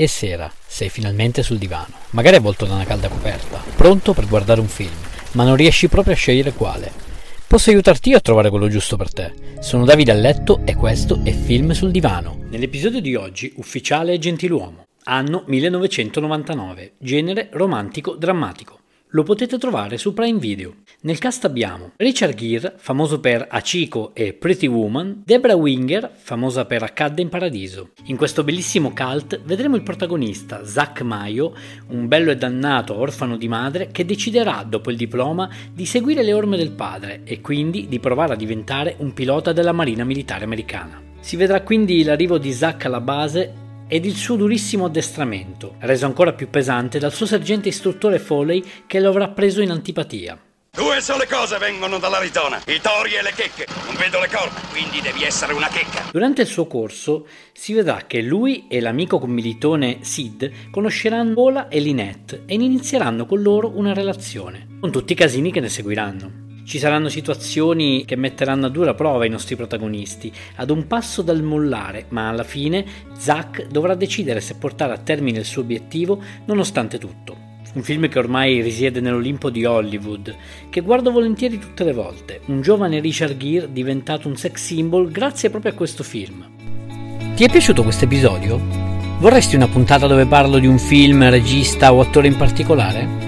E sera, sei finalmente sul divano, magari avvolto da una calda coperta, pronto per guardare un film, ma non riesci proprio a scegliere quale. Posso aiutarti io a trovare quello giusto per te. Sono Davide a letto e questo è Film sul divano. Nell'episodio di oggi, ufficiale e gentiluomo. Anno 1999, genere romantico drammatico. Lo potete trovare su Prime Video. Nel cast abbiamo Richard Gere, famoso per Achiko e Pretty Woman, Debra Winger, famosa per Accadde in Paradiso. In questo bellissimo cult vedremo il protagonista, Zack Mayo, un bello e dannato orfano di madre che deciderà, dopo il diploma, di seguire le orme del padre e quindi di provare a diventare un pilota della Marina Militare Americana. Si vedrà quindi l'arrivo di Zack alla base ed il suo durissimo addestramento, reso ancora più pesante dal suo sergente istruttore Foley che lo avrà preso in antipatia. Due sole cose vengono dall'Arizona, i tori e le checche. Non vedo le corna, quindi devi essere una checca. Durante il suo corso si vedrà che lui e l'amico commilitone Sid conosceranno Ola e Lynette e inizieranno con loro una relazione, con tutti i casini che ne seguiranno. Ci saranno situazioni che metteranno a dura prova i nostri protagonisti, ad un passo dal mollare, ma alla fine Zack dovrà decidere se portare a termine il suo obiettivo nonostante tutto. Un film che ormai risiede nell'Olimpo di Hollywood, che guardo volentieri tutte le volte, un giovane Richard Gere diventato un sex symbol grazie proprio a questo film. Ti è piaciuto questo episodio? Vorresti una puntata dove parlo di un film, regista o attore in particolare?